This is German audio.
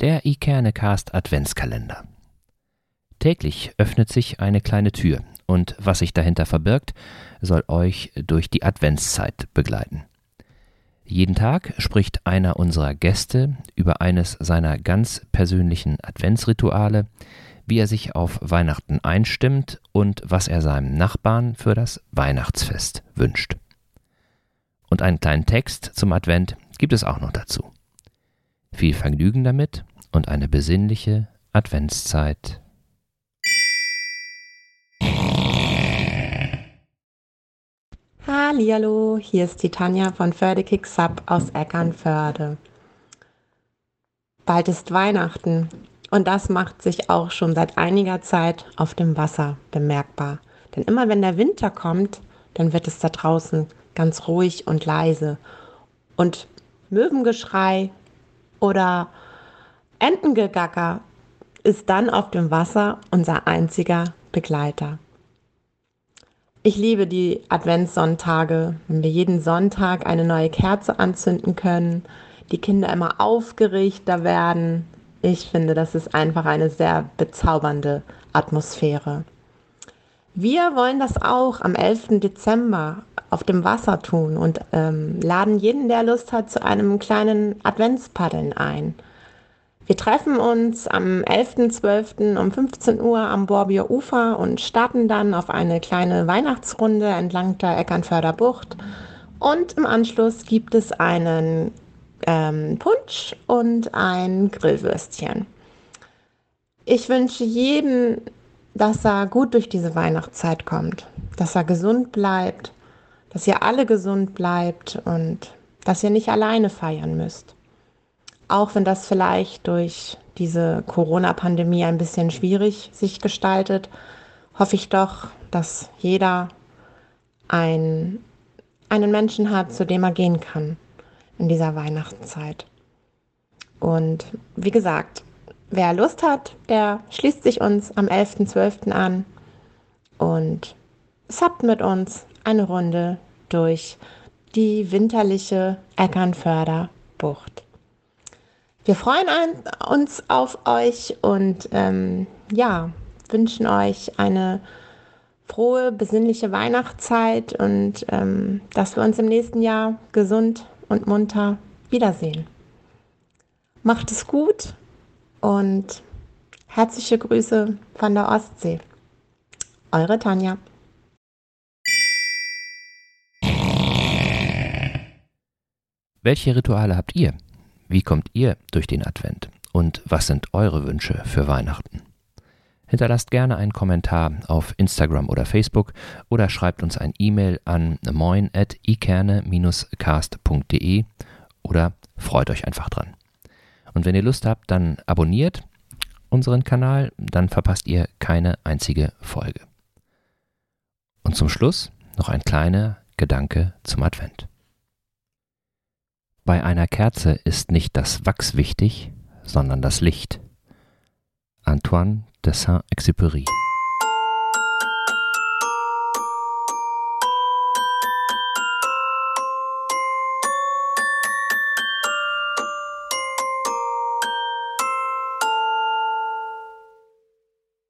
Der iKernecast Adventskalender. Täglich öffnet sich eine kleine Tür und was sich dahinter verbirgt, soll euch durch die Adventszeit begleiten. Jeden Tag spricht einer unserer Gäste über eines seiner ganz persönlichen Adventsrituale, wie er sich auf Weihnachten einstimmt und was er seinem Nachbarn für das Weihnachtsfest wünscht. Und einen kleinen Text zum Advent gibt es auch noch dazu. Viel Vergnügen damit und eine besinnliche Adventszeit. Hallo, hier ist die Tanja von Fördekick Sub aus Eckernförde. Bald ist Weihnachten und das macht sich auch schon seit einiger Zeit auf dem Wasser bemerkbar. Denn immer wenn der Winter kommt, dann wird es da draußen ganz ruhig und leise. Und Möwengeschrei oder Entengegacker ist dann auf dem Wasser unser einziger Begleiter. Ich liebe die Adventssonntage, wenn wir jeden Sonntag eine neue Kerze anzünden können, die Kinder immer aufgeregter werden, ich finde, das ist einfach eine sehr bezaubernde Atmosphäre. Wir wollen das auch am 11. Dezember auf dem Wasser tun und ähm, laden jeden, der Lust hat, zu einem kleinen Adventspaddeln ein. Wir treffen uns am 11.12. um 15 Uhr am Borbier Ufer und starten dann auf eine kleine Weihnachtsrunde entlang der Eckernförder Bucht. Und im Anschluss gibt es einen ähm, Punsch und ein Grillwürstchen. Ich wünsche jedem, dass er gut durch diese Weihnachtszeit kommt, dass er gesund bleibt, dass ihr alle gesund bleibt und dass ihr nicht alleine feiern müsst. Auch wenn das vielleicht durch diese Corona-Pandemie ein bisschen schwierig sich gestaltet, hoffe ich doch, dass jeder ein, einen Menschen hat, zu dem er gehen kann in dieser Weihnachtszeit. Und wie gesagt, wer Lust hat, der schließt sich uns am 11.12. an und sappt mit uns eine Runde durch die winterliche Eckernförder Bucht. Wir freuen uns auf euch und ähm, ja, wünschen euch eine frohe, besinnliche Weihnachtszeit und ähm, dass wir uns im nächsten Jahr gesund und munter wiedersehen. Macht es gut und herzliche Grüße von der Ostsee. Eure Tanja. Welche Rituale habt ihr? Wie kommt ihr durch den Advent? Und was sind eure Wünsche für Weihnachten? Hinterlasst gerne einen Kommentar auf Instagram oder Facebook oder schreibt uns ein E-Mail an moin.ikerne-cast.de oder freut euch einfach dran. Und wenn ihr Lust habt, dann abonniert unseren Kanal, dann verpasst ihr keine einzige Folge. Und zum Schluss noch ein kleiner Gedanke zum Advent. Bei einer Kerze ist nicht das Wachs wichtig, sondern das Licht. Antoine de Saint-Exupéry